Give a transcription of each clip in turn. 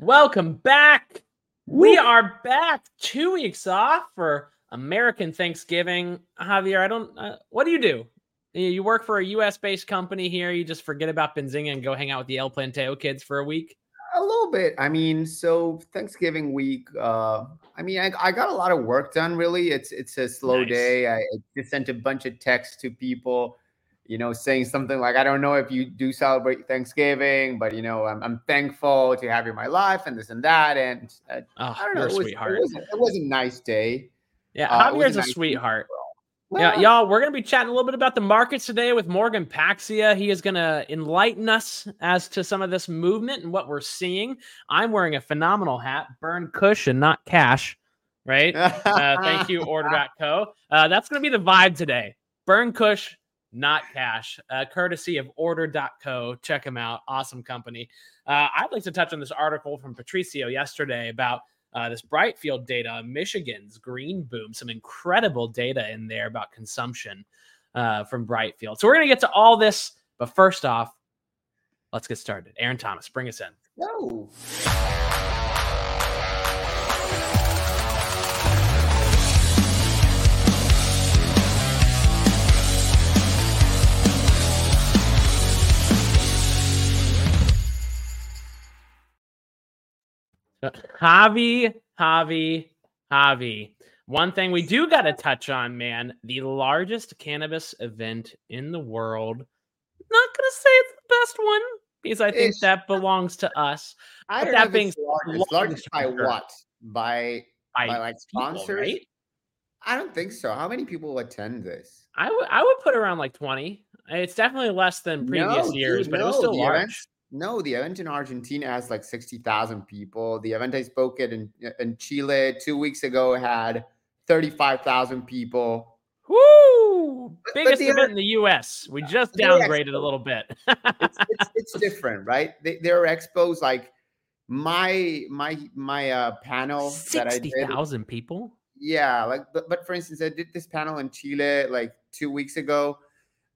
Welcome back. We are back two weeks off for American Thanksgiving. Javier, I don't, uh, what do you do? You work for a US based company here. You just forget about Benzinga and go hang out with the El Planteo kids for a week? A little bit. I mean, so Thanksgiving week, uh, I mean, I, I got a lot of work done really. It's it's a slow nice. day. I just sent a bunch of texts to people you know, saying something like, I don't know if you do celebrate Thanksgiving, but, you know, I'm, I'm thankful to have you in my life and this and that. And uh, oh, I don't know. It was, sweetheart. It was, it was, a nice day. Yeah. Uh, Javier's a, nice sweetheart. Well, yeah, y'all, we're going to be chatting a little bit about the markets today with Morgan Paxhia. He is going to enlighten us as to some of this movement and what we're seeing. I'm wearing a phenomenal hat, burn cushion, not cash, right? uh, thank you, order.co. Uh, that's going to be the vibe today. Burn Kush, not cash, uh, courtesy of order.co. Check them out. Awesome company. Uh, I'd like to touch on this article from Patricio yesterday about uh, this Brightfield data, Michigan's green boom, some incredible data in there about consumption uh, from Brightfield. So we're going to get to all this. But first off, let's get started. Aaron Thomas, bring us in. No. Uh, Javi, Javi, Javi. One thing we do got to touch on, man, the largest cannabis event in the world. Not gonna say it's the best one because I think it's, that belongs to us. I don't that being largest. largest by what? By by, by like sponsors? People, right? I don't think so. How many people attend this? I would I would put around like twenty. It's definitely less than previous no, years, dude, but no, it was still large. No, the event in Argentina has like 60,000 people. The event I spoke at in, in Chile two weeks ago had 35,000 people. Woo! Biggest event in the US. We just downgraded a little bit. it's, it's, it's, different, right? They, there are expos like my my my uh panel 60,000 people. Yeah, like but, but for instance, I did this panel in Chile like two weeks ago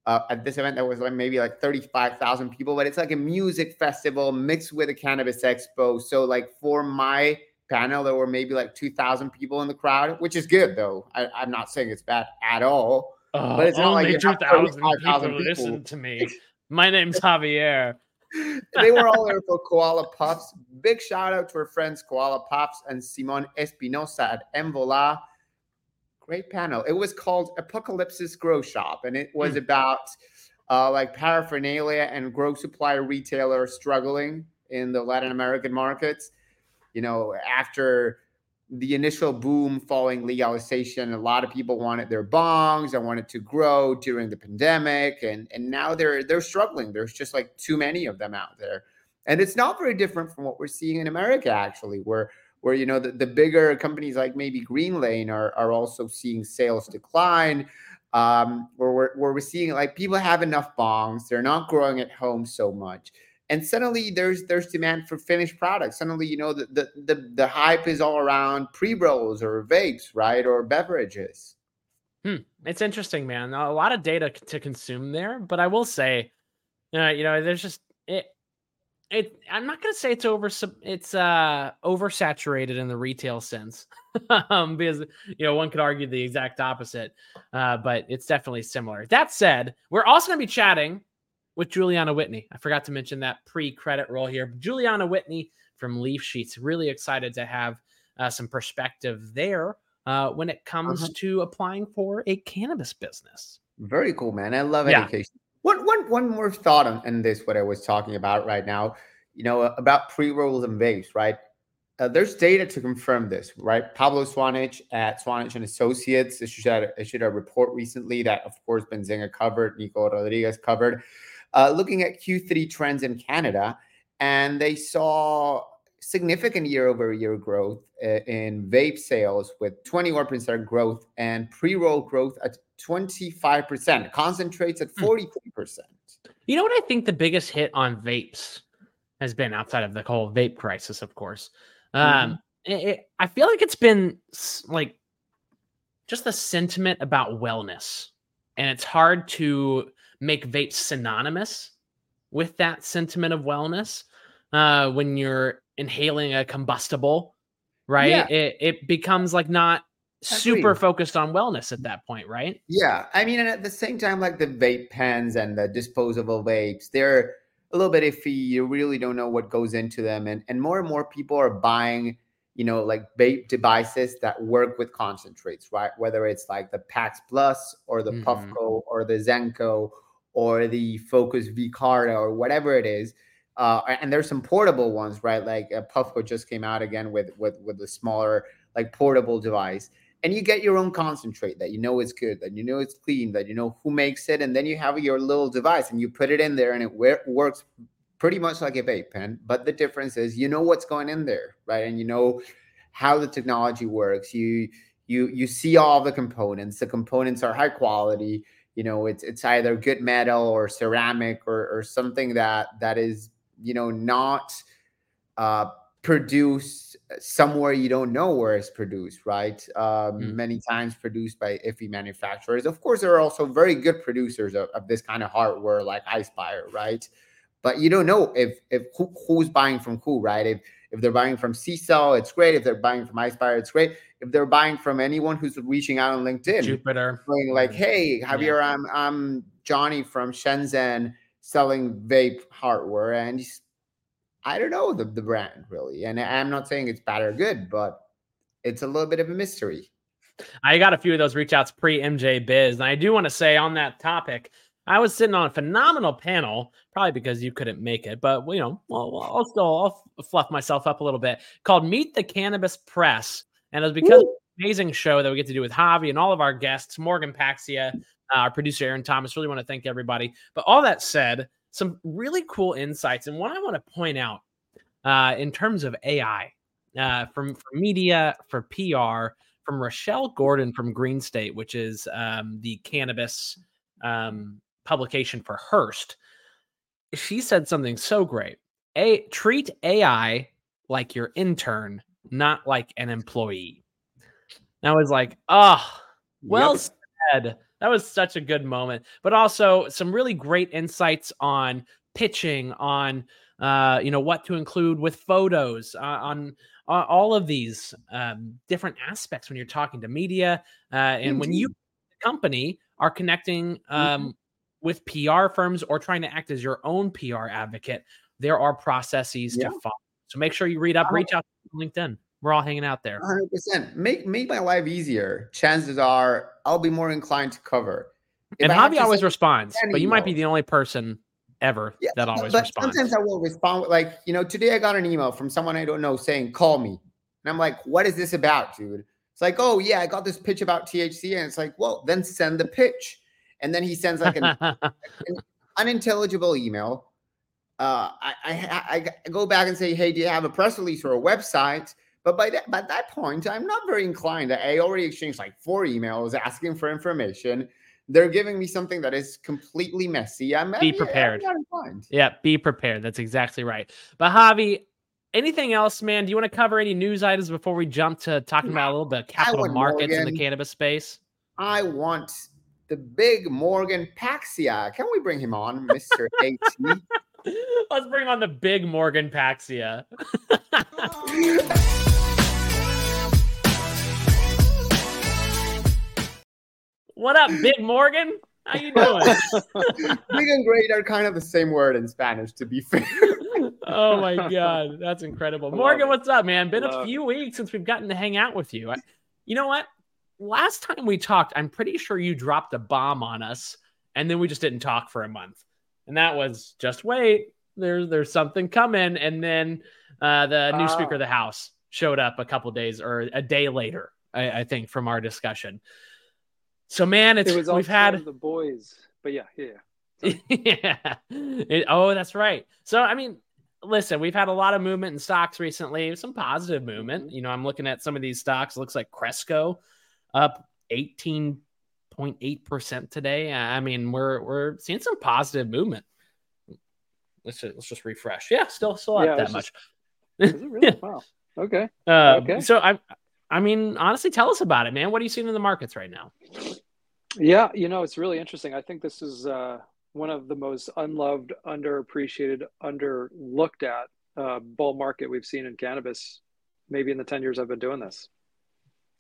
uh, at this event that was like maybe like 35,000 people, but it's like a music festival mixed with a cannabis expo. So like for my panel, there were maybe like 2,000 people in the crowd, which is good though. I, am not saying it's bad at all. Uh, but it's not like 2,000 people, people listen to me. My name's Javier. they were all there for Koala Puffs. Big shout out to our friends Koala Puffs and Simon Espinosa at Envola great panel. It was called Apocalypsis Grow Shop, and it was mm. about uh, like paraphernalia and grow supply retailers struggling in the Latin American markets. You know, after the initial boom following legalization, a lot of people wanted their bongs and wanted to grow during the pandemic, and and now they're they're struggling. There's just like too many of them out there, and it's not very different from what we're seeing in America actually, where where you know the, the bigger companies like maybe Green Lane are, are also seeing sales decline. Um, where we're, where we're seeing like people have enough bongs, they're not growing at home so much, and suddenly there's there's demand for finished products. Suddenly, you know, the the the, the hype is all around pre rolls or vapes, right, or beverages. Hmm. It's interesting, man. A lot of data to consume there, but I will say, uh, you know, there's just it it i'm not going to say it's over it's uh oversaturated in the retail sense um because you know one could argue the exact opposite uh but it's definitely similar. That said we're also going to be chatting with juliana whitney. I forgot to mention that pre-credit roll here. Juliana whitney from leaf sheets really excited to have uh, some perspective there uh, when it comes uh-huh. to applying for a cannabis business. Very cool man. I love yeah. education one, one, one more thought on, on this, what I was talking about right now, you know, about pre-rolls and vapes, right? Uh, there's data to confirm this, right? Pablo Zuanic at Zuanic and Associates issued a, issued a report recently that, of course, Benzinga covered, Nico Rodriguez covered, uh, looking at Q3 trends in Canada, and they saw significant year-over-year growth uh, in vape sales with 21% growth and pre-roll growth at 25%, concentrates at 43%. Hmm. You know what I think the biggest hit on vapes has been outside of the whole vape crisis, of course. Um, mm-hmm. it, it, I feel like it's been like just the sentiment about wellness, and it's hard to make vapes synonymous with that sentiment of wellness. uh, when you're inhaling a combustible, right? Yeah. It it becomes like not super focused on wellness at that point, right? Yeah. I mean, and at the same time, like the vape pens and the disposable vapes, they're a little bit iffy. You really don't know what goes into them. And and more and more people are buying, you know, like vape devices that work with concentrates, right? Whether it's like the Pax Plus or the mm-hmm. Puffco or the Zenko or the Focus V Carta or whatever it is. Uh, and there's some portable ones, right? Like uh, Puffco just came out again with with with a smaller like portable device and you get your own concentrate that you know is good, that you know it's clean, that you know who makes it, and then you have your little device and you put it in there and it works pretty much like a vape pen. But the difference is you know what's going in there, right? And you know how the technology works. You you you see all the components. The components are high quality. You know, it's it's either good metal or ceramic or or something that that is you know not uh produced somewhere you don't know where it's produced, right? Um, mm. Many times produced by iffy manufacturers. Of course, there are also very good producers of, of this kind of hardware, like Ispire, right? But you don't know if if who, who's buying from who, right? If if they're buying from CCELL, it's great. If they're buying from Ispire, it's great. If they're buying from anyone who's reaching out on LinkedIn, Jupiter, going like, "Hey, Javier, yeah. I'm I'm Johnny from Shenzhen." Selling vape hardware and I don't know the, the brand really. And I'm not saying it's bad or good, but it's a little bit of a mystery. I got a few of those reach outs pre MJ Biz. And I do want to say on that topic, I was sitting on a phenomenal panel, probably because you couldn't make it, but you know, well, I'll still I'll fluff myself up a little bit called Meet the Cannabis Press. And it was because amazing show that we get to do with Javi and all of our guests, Morgan Paxhia, uh, our producer Aaron Thomas. Really want to thank everybody. But all that said, some really cool insights. And what I want to point out uh, in terms of AI uh, from, from media, for PR, from Rochelle Gordon from Green State, which is um, the cannabis um, publication for Hearst. She said something so great. A treat AI like your intern, not like an employee. And I was like, oh, well yep. said that was such a good moment. But also some really great insights on pitching, on uh, you know what to include with photos, uh, on uh, all of these um, different aspects when you're talking to media, uh, and mm-hmm. when you mm-hmm. company are connecting um, mm-hmm. with PR firms or trying to act as your own PR advocate, there are processes yeah. to follow. So make sure you read up, reach out to LinkedIn we're all hanging out there. 100%. Make make my life easier. Chances are I'll be more inclined to cover. If and Javi always responds, but you might be the only person ever yeah, that always but responds. Sometimes I will respond like, you know, today I got an email from someone I don't know saying, call me. And I'm like, what is this about, dude? It's like, oh yeah, I got this pitch about THC. And it's like, well, then send the pitch. And then he sends like an, an unintelligible email. Uh, I, I, I go back and say, hey, do you have a press release or a website? But by that by that point, I'm not very inclined. I already exchanged like four emails asking for information. They're giving me something that is completely messy. I'm be prepared. yeah, be prepared. That's exactly right. But Javi, anything else, man? Do you want to cover any news items before we jump to talking about a little bit of capital markets Morgan, in the cannabis space? I want the big Morgan Paxhia. Can we bring him on, Mr. AT? Let's bring on the big Morgan Paxhia. up, Big Morgan? How you doing? Big and great are kind of the same word in Spanish, to be fair. oh my god, that's incredible. Morgan, what's up, man? Been a few weeks since we've gotten to hang out with you. I, you know what? Last time we talked, I'm pretty sure you dropped a bomb on us, and then we just didn't talk for a month. And that was just wait, there's there's something coming. And then uh, the new Speaker of the House showed up a couple days or a day later, I, I think, from our discussion. So man, it's it we've had the boys, but yeah, yeah, yeah. It, oh, that's right. So I mean, listen, we've had a lot of movement in stocks recently. Some positive movement. Mm-hmm. You know, I'm looking at some of these stocks. It looks like Cresco up 18.8 percent today. I mean, we're we're seeing some positive movement. Let's just, let's just refresh. Yeah, still still up yeah, that much. Just, really? yeah. Wow. Okay. Uh, okay. So I I mean, honestly, tell us about it, man. What are you seeing in the markets right now? Yeah, you know, it's really interesting. I think this is uh, one of the most unloved, underappreciated, underlooked at uh, bull market we've seen in cannabis, maybe in the ten years I've been doing this.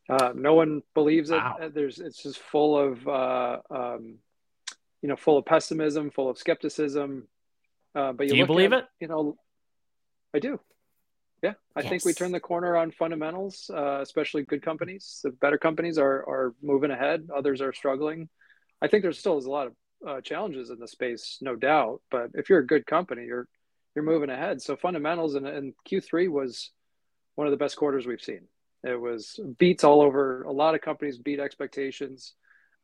Uh, no one believes it. Wow. There's it's just full of uh, um, you know full of pessimism, full of skepticism. Uh, but you do you believe at, it? You know, I do. Yeah, I yes. think we turned the corner on fundamentals, uh, especially good companies. The better companies are are moving ahead. Others are struggling. I think there's still a lot of uh, challenges in the space, no doubt. But if you're a good company, you're you're moving ahead. So fundamentals and, and Q3 was one of the best quarters we've seen. It was beats all over. A lot of companies beat expectations.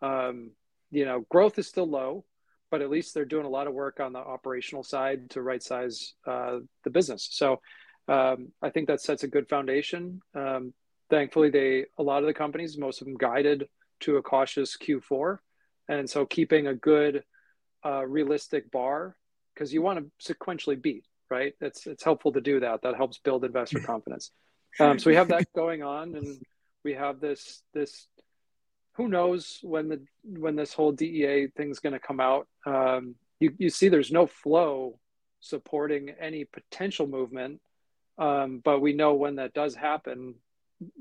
Um, you know, growth is still low, but at least they're doing a lot of work on the operational side to right size uh, the business. So um, I think that sets a good foundation. Um, thankfully, they a lot of the companies, most of them guided to a cautious Q4, and so keeping a good, uh, realistic bar because you want to sequentially beat. Right? It's it's helpful to do that. That helps build investor confidence. Um, so we have that going on, and we have this this. Who knows when the when this whole DEA thing's going to come out? Um, you you see, there's no flow supporting any potential movement um, but we know when that does happen,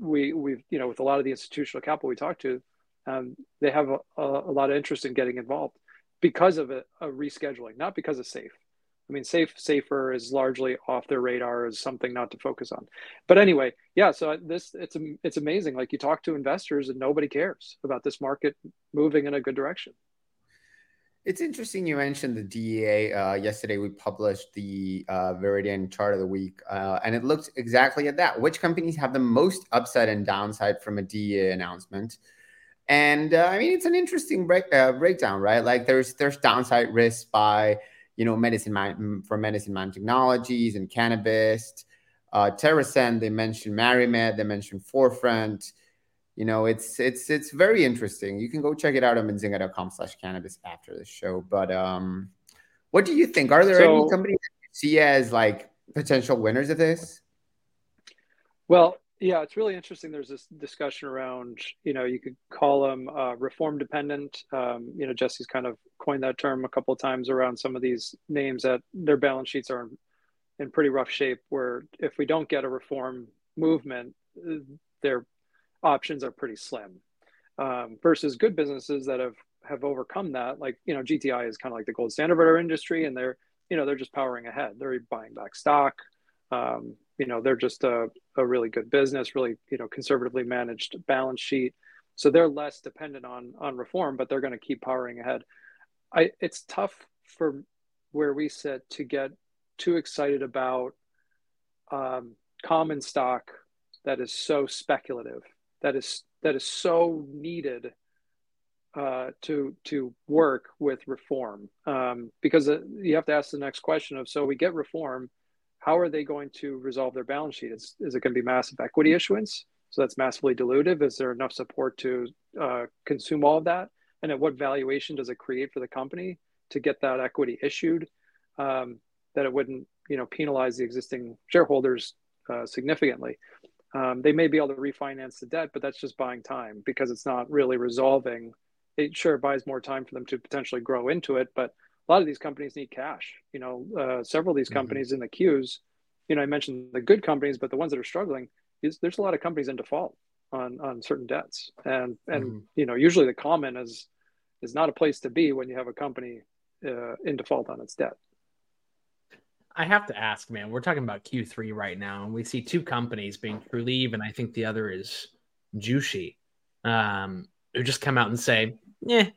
we we you know with a lot of the institutional capital we talk to, um, they have a, a, lot of interest in getting involved because of a, a, rescheduling, not because of safe. I mean, safe safer is largely off their radar as something not to focus on. But anyway, yeah. So this it's it's amazing. Like you talk to investors and nobody cares about this market moving in a good direction. It's interesting you mentioned the DEA. Uh, yesterday, we published the uh, Viridian chart of the week, uh, and it looks exactly at that. Which companies have the most upside and downside from a DEA announcement? And uh, I mean, it's an interesting break, uh, breakdown, right? Like there's there's downside risks by you know medicine man, for medicine man technologies and cannabis. Uh, TerrAscend, they mentioned MariMed, they mentioned Forefront you know, it's it's it's very interesting. You can go check it out on benzinga.com slash cannabis after the show. But um what do you think? Are there so, any companies that you see as like potential winners of this? Well, yeah, it's really interesting. There's this discussion around, you know, you could call them uh, reform dependent. Um, you know, Jesse's kind of coined that term a couple of times around some of these names that their balance sheets are in, in pretty rough shape. Where if we don't get a reform movement, they're options are pretty slim um, versus good businesses that have have overcome that. Like you know gti is kind of like the gold standard of our industry and they're you know they're just powering ahead. They're buying back stock. Um, you know they're just a, a really good business really you know conservatively managed balance sheet. So they're less dependent on on reform but they're going to keep powering ahead. I it's tough for where we sit to get too excited about um, common stock that is so speculative that is that is so needed uh, to to work with reform. Um, because uh, you have to ask the next question of so we get reform how are they going to resolve their balance sheet? Is, is it going to be massive equity issuance? So that's massively dilutive. Is there enough support to uh, consume all of that? And at what valuation does it create for the company to get that equity issued um, that it wouldn't you know penalize the existing shareholders uh, significantly um, they may be able to refinance the debt, but that's just buying time because it's not really resolving. It sure buys more time for them to potentially grow into it, but a lot of these companies need cash. You know, uh, several of these mm-hmm. companies mm-hmm. in the queues. You know, I mentioned the good companies, but the ones that are struggling is there's a lot of companies in default on on certain debts, and and mm-hmm. you know, usually the common is is not a place to be when you have a company uh, in default on its debt. I have to ask, man. We're talking about Q3 right now, and we see two companies being Trulieve, and I think the other is Jushi, um, who just come out and say, "Yeah,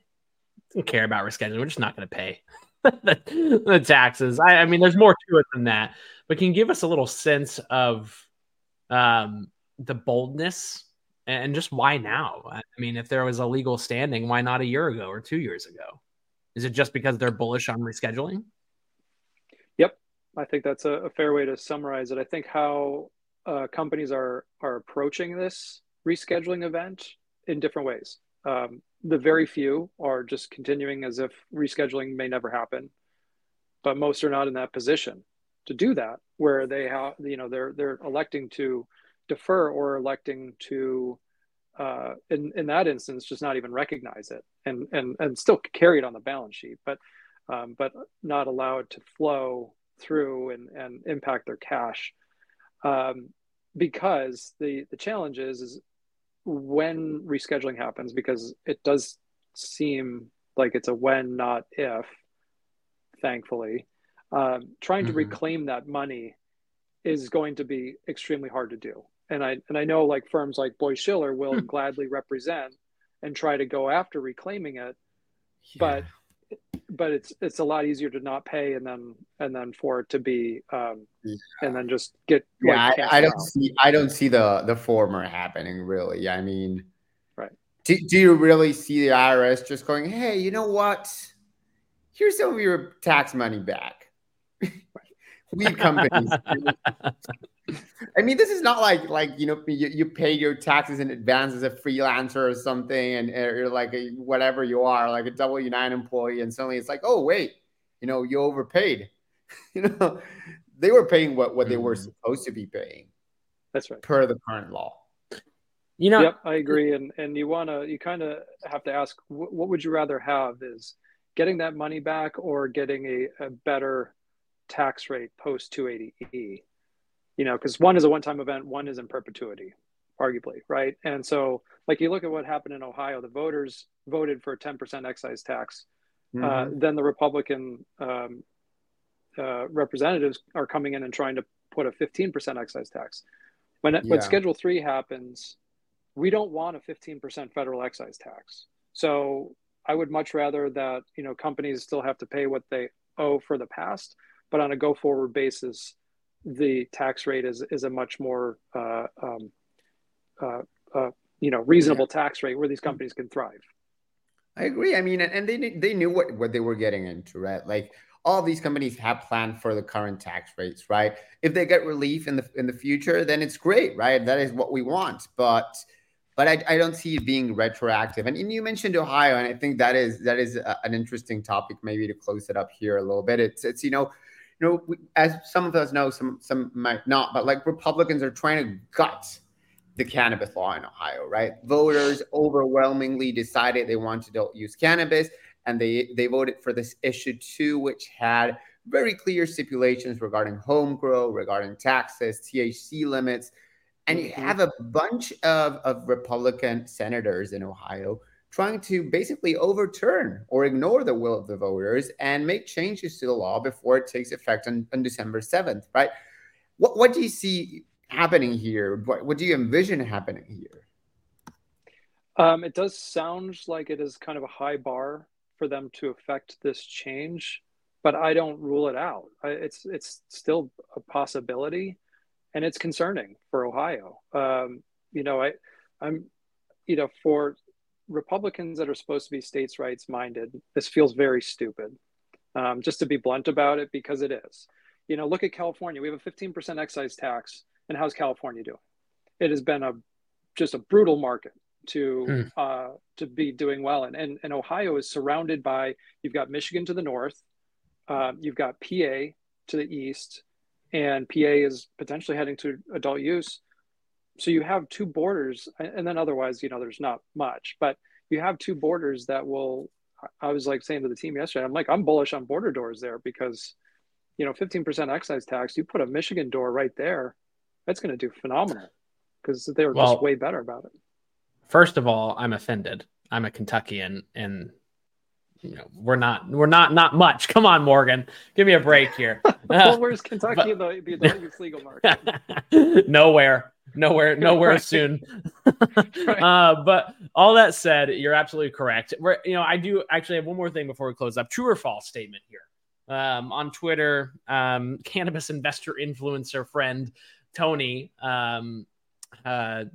don't care about rescheduling. We're just not going to pay the, the, taxes." I, I, mean, there's more to it than that, but can you give us a little sense of um, the boldness and just why now? I mean, if there was a legal standing, why not a year ago or two years ago? Is it just because they're bullish on rescheduling? I think that's a, a fair way to summarize it. I think how uh, companies are are approaching this rescheduling event in different ways. Um, the very few are just continuing as if rescheduling may never happen, but most are not in that position to do that, where they have you know they're they're electing to defer or electing to uh, in in that instance just not even recognize it and and and still carry it on the balance sheet, but um, but not allowed to flow through and, and impact their cash. Um, because the the challenge is is when rescheduling happens because it does seem like it's a when not if thankfully um, trying to mm-hmm. reclaim that money is going to be extremely hard to do and i and i know like firms like Boies Schiller will hmm. gladly represent and try to go after reclaiming it yeah. but but it's it's a lot easier to not pay and then and then for it to be um yeah. and then just get yeah like, I, I, don't out. see i don't see the the former happening really i mean right do, do you really see the irs just going hey you know what here's some of your tax money back we companies I mean, this is not like like you know you, you pay your taxes in advance as a freelancer or something, and you're like a, whatever you are, like a W nine employee, and suddenly it's like, oh wait, you know, you overpaid. you know, they were paying what what they were mm-hmm. supposed to be paying. That's right, per the current law. You know, yep, I agree, and and you want to you kind of have to ask, what, what would you rather have is getting that money back or getting a, a better tax rate post 280e you know, because one is a one time event, one is in perpetuity, arguably, right? And so, like, you look at what happened in Ohio, the voters voted for a 10% excise tax. Uh, mm-hmm. Uh, then the Republican um, uh, representatives are coming in and trying to put a 15% excise tax. When, yeah. when Schedule 3 happens, we don't want a 15% federal excise tax. So I would much rather that, you know, companies still have to pay what they owe for the past, but on a go forward basis, the tax rate is is a much more uh, um, uh, uh, you know reasonable yeah. tax rate where these companies can thrive. I agree. I mean, and they they knew what what they were getting into, right? Like all these companies have planned for the current tax rates, right? If they get relief in the in the future, then it's great, right? That is what we want, but but I, I don't see it being retroactive. And, and you mentioned Ohio, and I think that is that is a, an interesting topic, maybe to close it up here a little bit. It's it's you know you know, we, as some of us know, some some might not, but like Republicans are trying to gut the cannabis law in Ohio, right? Voters overwhelmingly decided they wanted to use cannabis, and they they voted for this issue two, which had very clear stipulations regarding home grow, regarding taxes, THC limits, and you mm-hmm. have a bunch of, of Republican senators in Ohio trying to basically overturn or ignore the will of the voters and make changes to the law before it takes effect on, on December 7th, right? What, what do you see happening here? What, what do you envision happening here? Um, it does sound like it is kind of a high bar for them to affect this change, but I don't rule it out. It's it's still a possibility, and it's concerning for Ohio. Um, you know, I I'm you know for Republicans that are supposed to be states' rights minded, this feels very stupid. Um, just to be blunt about it, because it is. You know, look at California. We have a 15% excise tax, and how's California doing? It has been a just a brutal market to hmm. uh, to be doing well in, and and Ohio is surrounded by you've got Michigan to the north, uh, you've got PA to the east, and PA is potentially heading to adult use so you have two borders and then otherwise you know there's not much but you have two borders that will i was like saying to the team yesterday i'm like i'm bullish on border doors there because you know 15% excise tax you put a michigan door right there that's going to do phenomenal because they're well, just way better about it. first of all i'm offended. I'm a kentuckian and you know we're not we're not not much. Come on morgan. Give me a break here. Well, where's kentucky but, the, the adult use legal market. Nowhere nowhere nowhere right. soon. Right. uh, but all that said you're absolutely correct. We're, you know i do actually have one more thing before we close up. True or false statement here? Um, on twitter um, cannabis investor influencer friend tony um, uh,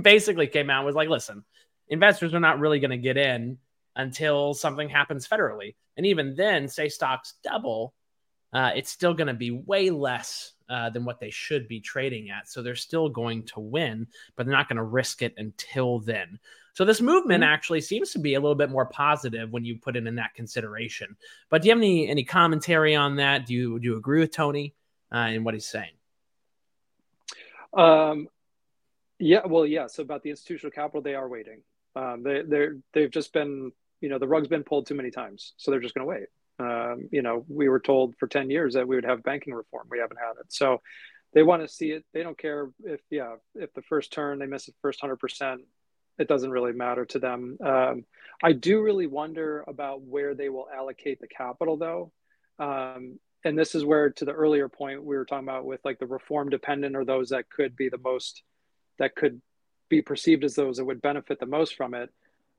basically came out was like listen investors are not really going to get in until something happens federally. And even then say stocks double uh, it's still going to be way less uh, than what they should be trading at. So they're still going to win, but they're not going to risk it until then. So this movement mm-hmm. actually seems to be a little bit more positive when you put it in that consideration. But do you have any any commentary on that? Do you do you agree with Tony uh, and what he's saying? Um, yeah, well, yeah. So about the institutional capital, they are waiting. Um, they they're they've just been you know the rug's been pulled too many times, so they're just going to wait. Um, you know, we were told for 10 years that we would have banking reform. We haven't had it. So they want to see it. They don't care if, yeah, if the first turn they miss the first 100%, it doesn't really matter to them. Um, I do really wonder about where they will allocate the capital, though. Um, and this is where, to the earlier point we were talking about with like the reform dependent or those that could be the most, that could be perceived as those that would benefit the most from it.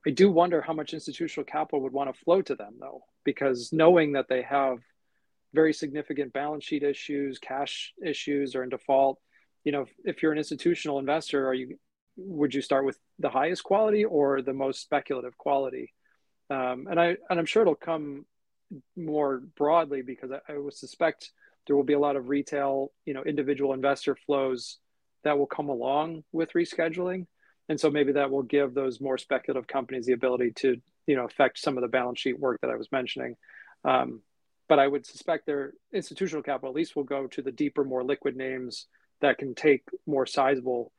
I do wonder how much institutional capital would want to flow to them, though, because knowing that they have very significant balance sheet issues, cash issues, or in default, you know, if, if you're an institutional investor, are you would you start with the highest quality or the most speculative quality? Um, and I and I'm sure it'll come more broadly because I, I would suspect there will be a lot of retail, you know, individual investor flows that will come along with rescheduling and so maybe that will give those more speculative companies the ability to you know affect some of the balance sheet work that i was mentioning. Um, but i would suspect their institutional capital at least will go to the deeper more liquid names that can take more sizable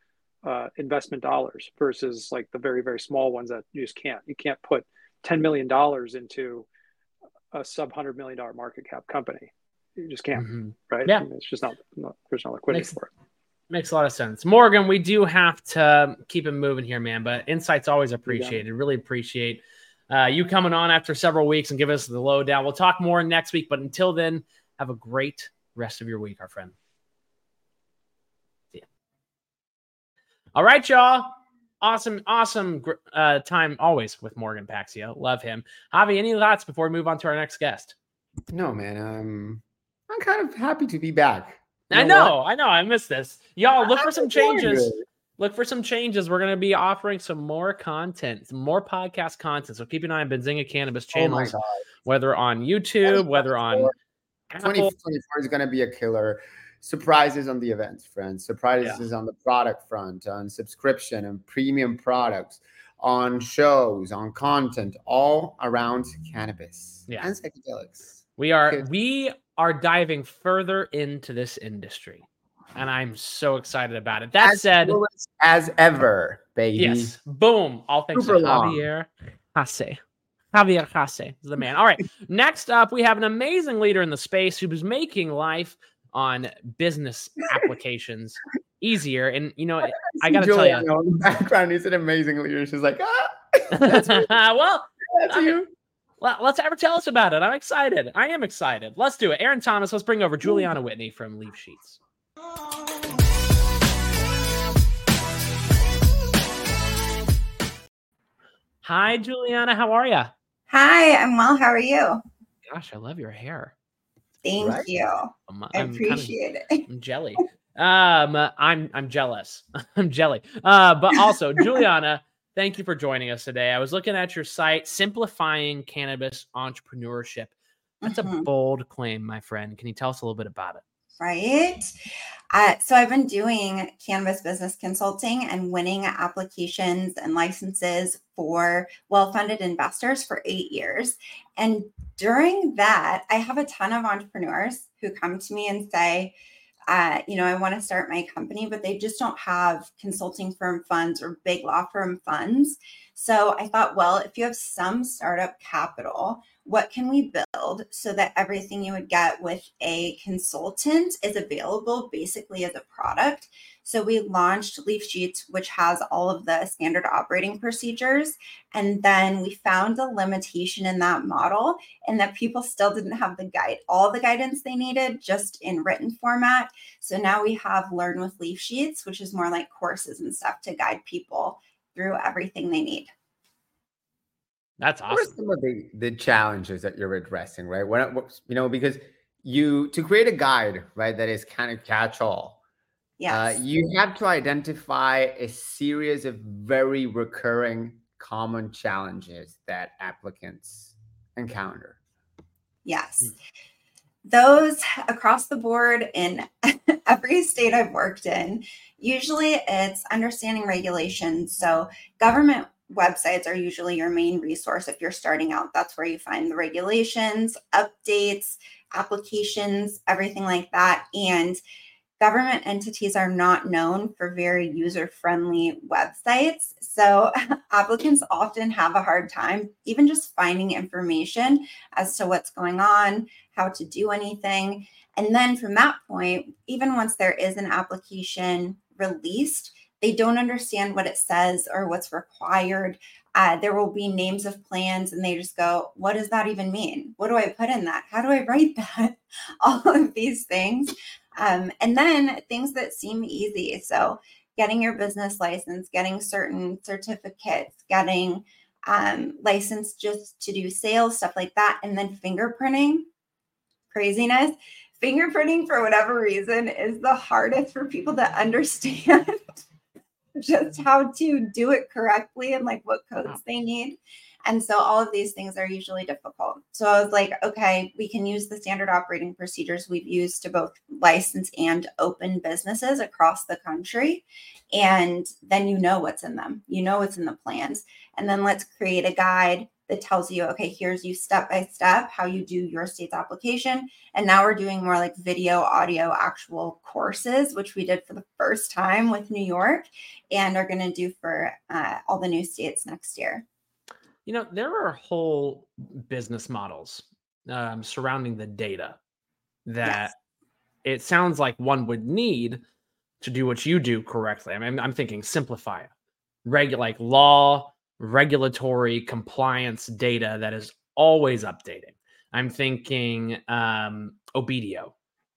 uh, investment dollars versus like the very very small ones that you just can't. You can't put 10 million dollars into a sub 100 million dollar market cap company. You just can't mm-hmm. right? Yeah. It's just not, not there's no liquidity Makes, for it. Makes a lot of sense. Morgan, we do have to keep it moving here, man, but insight's always appreciated. Really appreciate uh, you coming on after several weeks and give us the lowdown. We'll talk more next week, but until then, have a great rest of your week, our friend. See ya. All right, y'all. Awesome, awesome uh, time always with Morgan Paxhia. Love him. Javi, any thoughts before we move on to our next guest? No, man. Um, I'm kind of happy to be back. You I know, I know. I missed this. Y'all look for some changes. Look for some changes. We're going to be offering some more content, some more podcast content. So keep an eye on Benzinga Cannabis oh channels, oh whether on YouTube, whether on 2024 is going to be a killer. Surprises on the events, friends. Surprises yeah. on the product front, on subscription and premium products, on shows, on content, all around cannabis yeah. and psychedelics. We are we are diving further into this industry. And I'm so excited about it. That as said, as ever, baby. Yes. Boom. All thanks Super to Javier Hasse. Javier Hasse is the man. All right. Next up, we have an amazing leader in the space who's making life on business applications easier. And you know, I gotta tell you, in the background, he's an amazing leader. She's like, ah, well, that's I you. Mean, let's ever tell us about it. I'm excited. I am excited. Let's do it. Aaron Thomas, let's bring over Juliana Whitney from Leaf Sheets. Hi, Juliana. How are you? Hi, I'm well. How are you? Gosh, I love your hair. Thank right? you. I'm, i appreciate kind of, it. I'm jelly. Um, I'm I'm jealous. I'm jelly. Uh, but also, Juliana Thank you for joining us today. I was looking at your site, Simplifying Cannabis Entrepreneurship. That's mm-hmm. a bold claim, my friend. Can you tell us a little bit about it? Right. Uh, so I've been doing cannabis business consulting and winning applications and licenses for well funded investors for eight years. And during that, I have a ton of entrepreneurs who come to me and say, uh, you know, I want to start my company, but they just don't have consulting firm funds or big law firm funds. So I thought, well, if you have some startup capital, what can we build so that everything you would get with a consultant is available basically as a product? So we launched Leaf Sheets, which has all of the standard operating procedures. And then we found a limitation in that model and that people still didn't have the guide, all the guidance they needed just in written format. So now we have Learn with Leaf Sheets, which is more like courses and stuff to guide people through everything they need. That's awesome. What are some of the, the challenges that you're addressing, right? What, you know, because you to create a guide, right, that is kind of catch all. Yeah. Uh, you have to identify a series of very recurring common challenges that applicants encounter. Yes. Hmm. Those across the board in every state I've worked in, usually it's understanding regulations. So, government websites are usually your main resource if you're starting out. That's where you find the regulations, updates, applications, everything like that. And government entities are not known for very user friendly websites. So applicants often have a hard time even just finding information as to what's going on, how to do anything. And then from that point, even once there is an application released, they don't understand what it says or what's required. Uh, there will be names of plans, and they just go, What does that even mean? What do I put in that? How do I write that? All of these things. Um, and then things that seem easy. So, getting your business license, getting certain certificates, getting um, licensed just to do sales, stuff like that. And then fingerprinting, craziness. Fingerprinting, for whatever reason, is the hardest for people to understand just how to do it correctly and like what uh-huh. codes they need. And so all of these things are usually difficult. So I was like, okay, we can use the standard operating procedures we've used to both license and open businesses across the country. And then you know what's in them, you know what's in the plans. And then let's create a guide that tells you, okay, here's you step by step how you do your state's application. And now we're doing more like video, audio, actual courses, which we did for the first time with New York and are going to do for uh, all the new states next year. You know, there are whole business models um, surrounding the data that yes. it sounds like one would need to do what you do correctly. I mean, I'm thinking simplify it, regular like law, regulatory compliance data that is always updating. I'm thinking um, Obedio,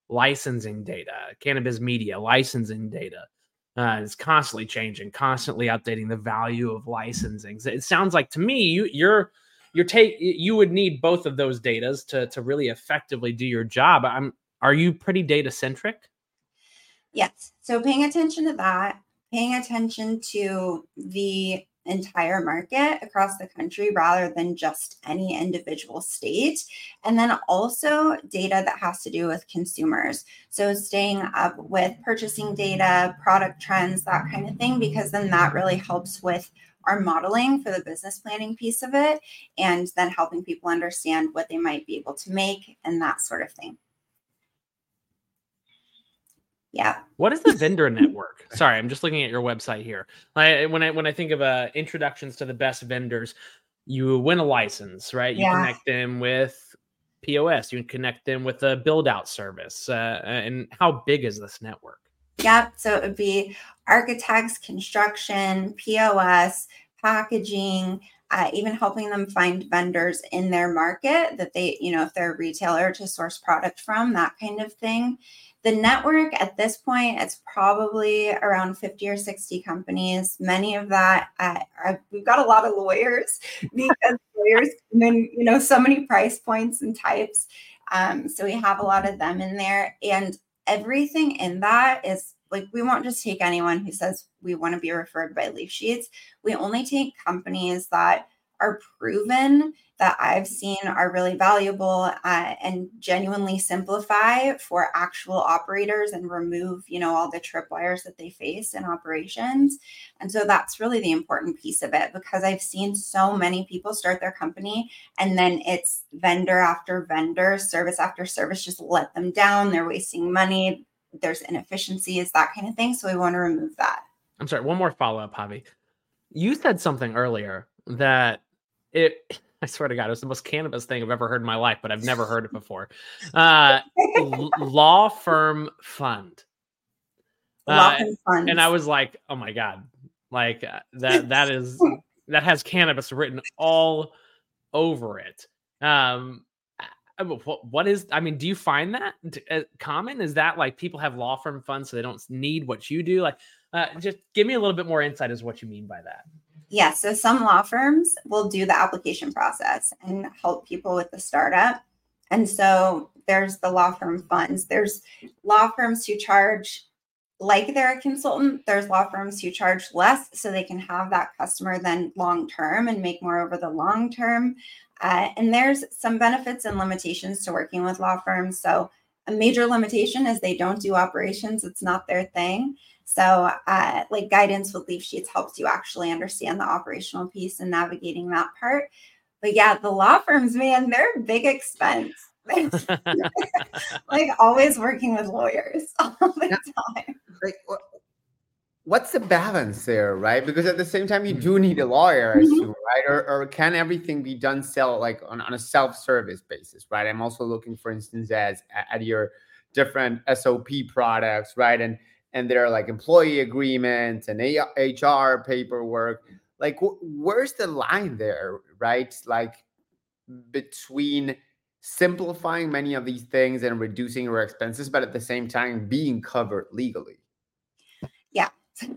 licensing data, Cannabiz Media, licensing data uh, is constantly changing, constantly updating the value of licensing. It sounds like to me you you're you're take you would need both of those datas to to really effectively do your job. I'm are you pretty data centric? Yes. So paying attention to that, paying attention to the entire market across the country rather than just any individual state. And then also data that has to do with consumers. So staying up with purchasing data, product trends, that kind of thing, because then that really helps with our modeling for the business planning piece of it and then helping people understand what they might be able to make and that sort of thing. Yeah. What is the vendor network? Sorry, I'm just looking at your website here. I, when I when I think of uh, introductions to the best vendors, you win a license, right? You yeah. connect them with POS. You connect them with a build out service. Uh, and how big is this network? Yep. So it would be architects, construction, POS, packaging, uh, even helping them find vendors in their market that they, you know, if they're a retailer to source product from, that kind of thing. The network at this point, it's probably around 50 or 60 companies. Many of that, uh, we've got a lot of lawyers because lawyers come in, you know, so many price points and types. Um, so we have a lot of them in there. And everything in that is like we won't just take anyone who says we want to be referred by leaf sheets. We only take companies that are proven that I've seen are really valuable uh, and genuinely simplify for actual operators and remove, you know, all the tripwires that they face in operations. And so that's really the important piece of it because I've seen so many people start their company and then it's vendor after vendor, service after service, just let them down. They're wasting money. There's inefficiencies, that kind of thing. So we want to remove that. I'm sorry, one more follow up, Javi. You said something earlier that it I swear to God, it was the most cannabis thing I've ever heard in my life, but I've never heard it before. Uh, law firm fund. Uh, And I was like, oh my God, like uh, that, that is, that has cannabis written all over it. Um, uh, what, what is, I mean, do you find that uh, common? Is that like people have law firm funds so they don't need what you do? Like, uh, just give me a little bit more insight as what you mean by that. Yeah, so some law firms will do the application process and help people with the startup. And so there's the law firm funds. There's law firms who charge like they're a consultant. There's law firms who charge less so they can have that customer then long term and make more over the long term. Uh, and there's some benefits and limitations to working with law firms. So a major limitation is they don't do operations, it's not their thing. So, uh, like guidance with leaf sheets helps you actually understand the operational piece and navigating that part. But yeah, the law firms, man, they're big expense. like always working with lawyers all the time. Like, what's the balance there, right? Because at the same time, you do need a lawyer, I assume, right? Or, or can everything be done sell like on, on a self-service basis, right? I'm also looking, for instance, as at your different SOP products, right? And and there are like employee agreements and HR paperwork. Like, wh- where's the line there, right? Like between simplifying many of these things and reducing your expenses, but at the same time being covered legally. Yeah.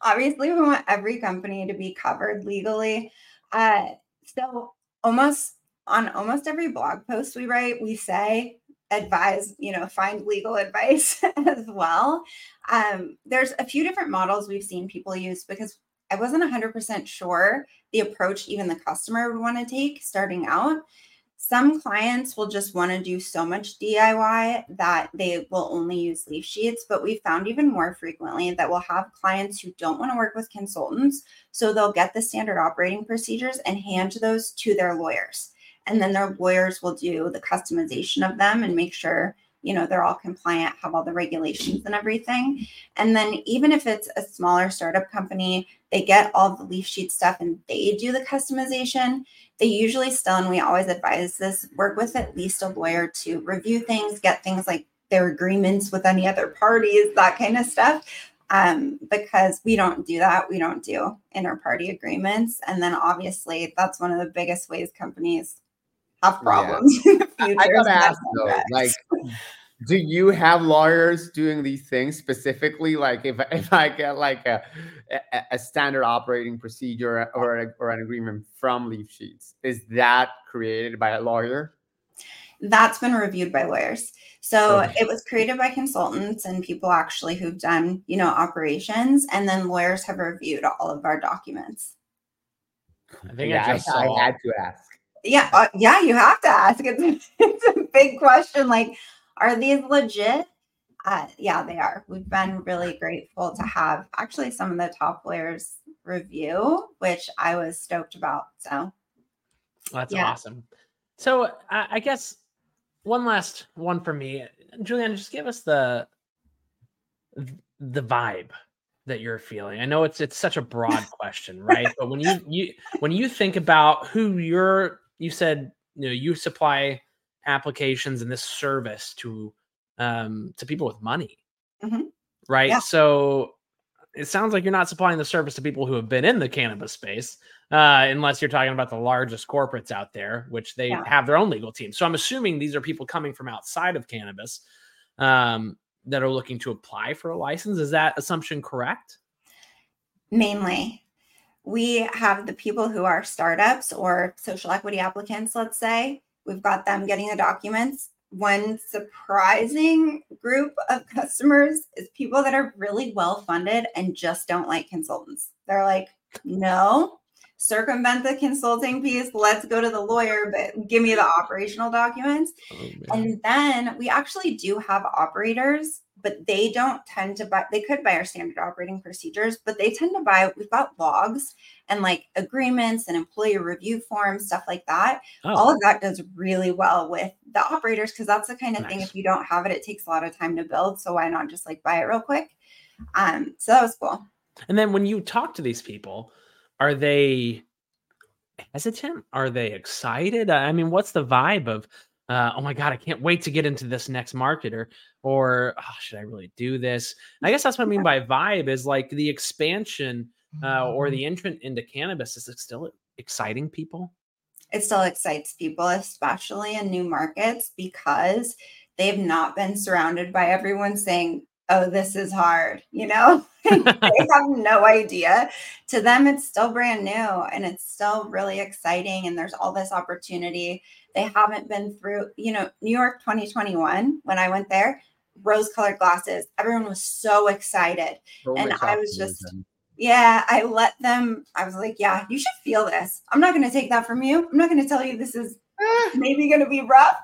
Obviously, we want every company to be covered legally. Uh, so almost on almost every blog post we write, we say advise, you know, find legal advice as well. Um, there's a few different models we've seen people use because I wasn't 100% sure the approach even the customer would want to take starting out. Some clients will just want to do so much DIY that they will only use leaf sheets, but we found even more frequently that we'll have clients who don't want to work with consultants. So they'll get the standard operating procedures and hand those to their lawyers and then their lawyers will do the customization of them and make sure you know they're all compliant have all the regulations and everything. And then even if it's a smaller startup company they get all the leaf sheet stuff and they do the customization. They usually still and we always advise this work with at least a lawyer to review things get things like their agreements with any other parties that kind of stuff. Um, because we don't do that. We don't do inter-party agreements. And then obviously that's one of the biggest ways companies have problems yeah. in the future. I gotta ask though, like, do you have lawyers doing these things specifically? Like, if if I get like a a, a standard operating procedure or a, or an agreement from Leaf Sheets, is that created by a lawyer? That's been reviewed by lawyers. So okay. it was created by consultants and people actually who've done, you know, operations, and then lawyers have reviewed all of our documents. I think yeah, I, just I, I had to ask yeah uh, yeah you have to ask it's, it's a big question like are these legit uh, yeah they are we've been really grateful to have actually some of the top players review which i was stoked about so that's yeah. awesome so uh, i guess one last one for me julian just give us the the vibe that you're feeling? I know it's it's such a broad question, right? But when you you when you think about who you're you said you know you supply applications and this service to um to people with money mm-hmm. right yeah. so it sounds like you're not supplying the service to people who have been in the cannabis space uh, unless you're talking about the largest corporates out there which they yeah. have their own legal team so i'm assuming these are people coming from outside of cannabis um, that are looking to apply for a license is that assumption correct mainly we have the people who are startups or social equity applicants, let's say. We've got them getting the documents. One surprising group of customers is people that are really well funded and just don't like consultants. They're like, no, circumvent the consulting piece. Let's go to the lawyer, but give me the operational documents. Oh, and then we actually do have operators but they don't tend to buy they could buy our standard operating procedures but they tend to buy we've got logs and like agreements and employee review forms stuff like that oh. all of that does really well with the operators because that's the kind of nice. thing if you don't have it it takes a lot of time to build so why not just like buy it real quick um so that was cool and then when you talk to these people are they hesitant are they excited i mean what's the vibe of uh, oh my god, I can't wait to get into this next market, or or oh, should I really do this? And I guess that's what I mean by vibe is like the expansion uh, or mm-hmm. the entrant into cannabis is it still exciting people? It still excites people, especially in new markets, because they've not been surrounded by everyone saying, oh, this is hard, you know? they have no idea. To them, it's still brand new and it's still really exciting. And there's all this opportunity. They haven't been through, you know, New York 2021, when I went there, rose colored glasses. Everyone was so excited. and I was just, yeah, I let them, I was like, yeah, you should feel this. I'm not going to take that from you. I'm not going to tell you this is maybe going to be rough.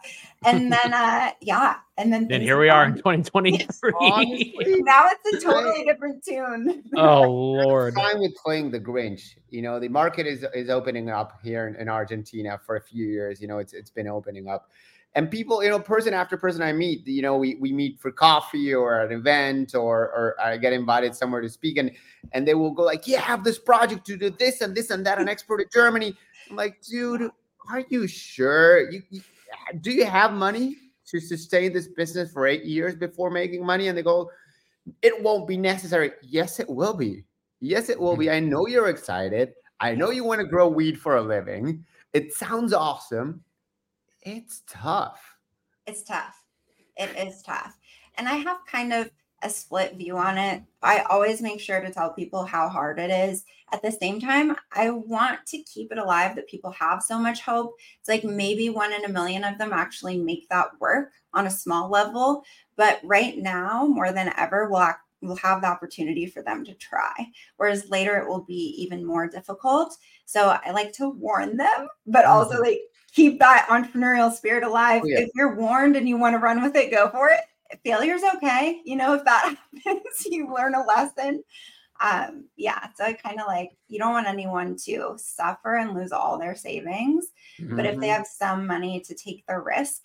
And then, uh, yeah. And then, then here we are in 2023. now it's a totally different tune. oh, Lord. Time with playing the Grinch. You know, the market is, is opening up here in, in Argentina for a few years. You know, it's, it's been opening up and people, you know, person after person I meet, you know, we we meet for coffee or an event or or I get invited somewhere to speak, and and they will go like, yeah, I have this project to do this and this and that and export to Germany. I'm like, dude, are you sure? You, you do you have money to sustain this business for eight years before making money? And they go, it won't be necessary. Yes, it will be. Yes, it will be. Mm-hmm. I know you're excited. I know you want to grow weed for a living. It sounds awesome. It's tough. It's tough. It is tough. And I have kind of a split view on it. I always make sure to tell people how hard it is. At the same time, I want to keep it alive that people have so much hope. It's like maybe one in a million of them actually make that work on a small level. But right now, more than ever, we'll, act, we'll have the opportunity for them to try. Whereas later, it will be even more difficult. So I like to warn them, but also mm-hmm. like keep that entrepreneurial spirit alive. Oh, yeah. If you're warned and you want to run with it, go for it failure's okay. You know, if that happens, you learn a lesson. Um, yeah, so I kind of like you don't want anyone to suffer and lose all their savings. Mm-hmm. But if they mm-hmm. have some money to take the risk,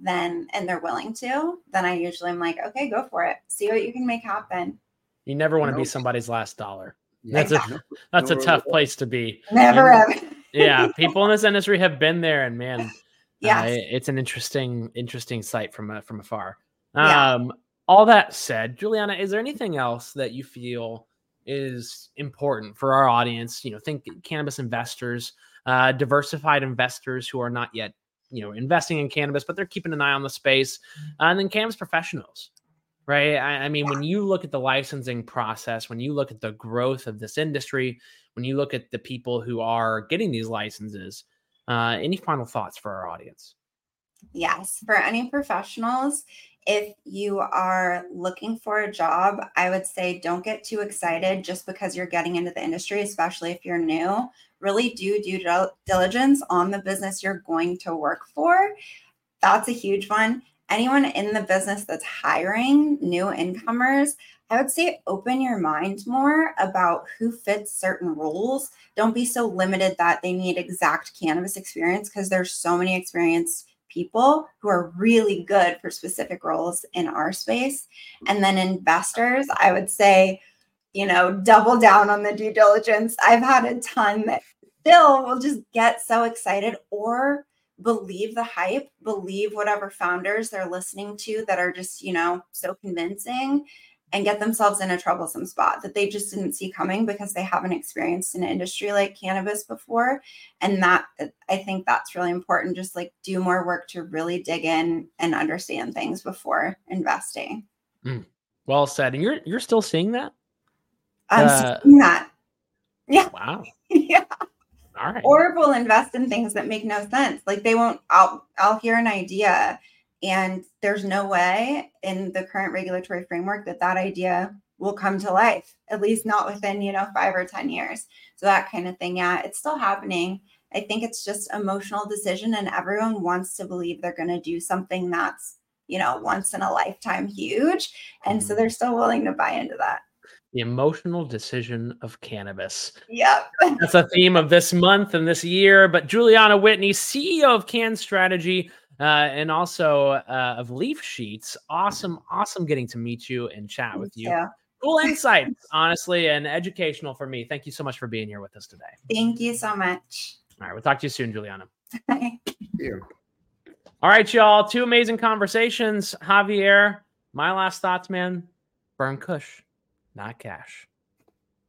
then and they're willing to, then I usually am like, okay, go for it. See what you can make happen. You never want to be somebody's last dollar. That's a that's a tough place to be. Never and, ever. yeah, people in this industry have been there, and man, yeah, uh, it's an interesting interesting sight from uh, from afar. Yeah. Um, all that said, Juliana, is there anything else that you feel is important for our audience? You know, think cannabis investors, uh, diversified investors who are not yet, you know, investing in cannabis, but they're keeping an eye on the space, uh, and then cannabis professionals, right? I, I mean, when you look at the licensing process, when you look at the growth of this industry, when you look at the people who are getting these licenses, uh, any final thoughts for our audience? Yes, for any professionals, if you are looking for a job, I would say don't get too excited just because you're getting into the industry, especially if you're new. Really do due diligence on the business you're going to work for. That's a huge one. Anyone in the business that's hiring new incomers, I would say open your mind more about who fits certain roles. Don't be so limited that they need exact cannabis experience because there's so many experienced people who are really good for specific roles in our space. And then investors, I would say, you know, double down on the due diligence. I've had a ton that still will just get so excited or believe the hype, believe whatever founders they're listening to that are just, you know, so convincing and get themselves in a troublesome spot that they just didn't see coming because they haven't experienced an industry like cannabis before. And that i think that's really important just like do more work to really dig in and understand things before investing. Mm. well said. And you're you're still seeing that? I'm uh, seeing that. Yeah. Wow. Yeah. All right. Or will invest in things that make no sense. Like they won't i'll i'll hear an idea and there's no way in the current regulatory framework that that idea will come to life, at least not within, you know, five or 10 years. So that kind of thing. Yeah, it's still happening. I think it's just emotional decision and everyone wants to believe they're going to do something that's, you know, once in a lifetime huge. And so mm-hmm. they're still willing to buy into that. The emotional decision of cannabis. Yep. That's a theme of this month and this year. But Juliana Whitney, CEO of Cann Strategy, uh, and also uh, of Leaf Sheets. Awesome, awesome getting to meet you and chat with you. Yeah. Cool insights, honestly, and educational for me. Thank you so much for being here with us today. Thank you so much. All right, we'll talk to you soon, Juliana. Bye. All right, y'all. Two amazing conversations. Javier, my last thoughts, man. Burn Kush, not cash.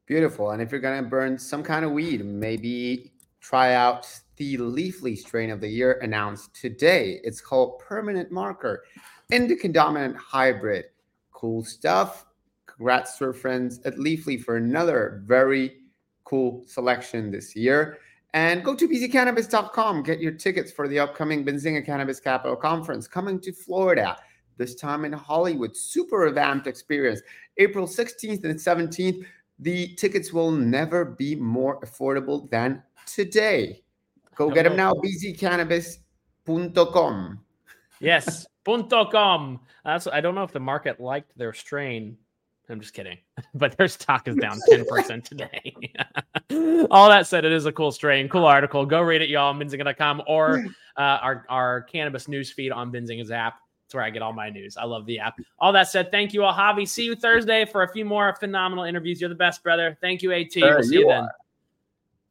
Beautiful. And if you're gonna burn some kind of weed, maybe try out the Leafly strain of the year announced today. It's called Permanent Marker, Indica Dominant Hybrid. Cool stuff. Congrats to our friends at Leafly for another very cool selection this year. And go to bzcannabis.com. Get your tickets for the upcoming Benzinga Cannabis Capital Conference coming to Florida, this time in Hollywood. Super revamped experience. April 16th and 17th. The tickets will never be more affordable than today. Go get them now, bzcannabis.com. Yes, .com. That's I don't know if the market liked their strain. I'm just kidding. But their stock is down 10% today. All that said, it is a cool strain, cool article. Go read it, y'all, benzinga.com or uh, our our cannabis news feed on Benzinga's app. That's where I get all my news. I love the app. All that said, thank you all, Javi. See you Thursday for a few more phenomenal interviews. You're the best, brother. Thank you, At. Sure, we'll see you, you then.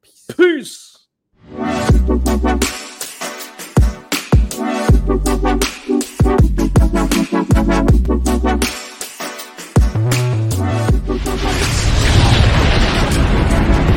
Peace. Peace. Thank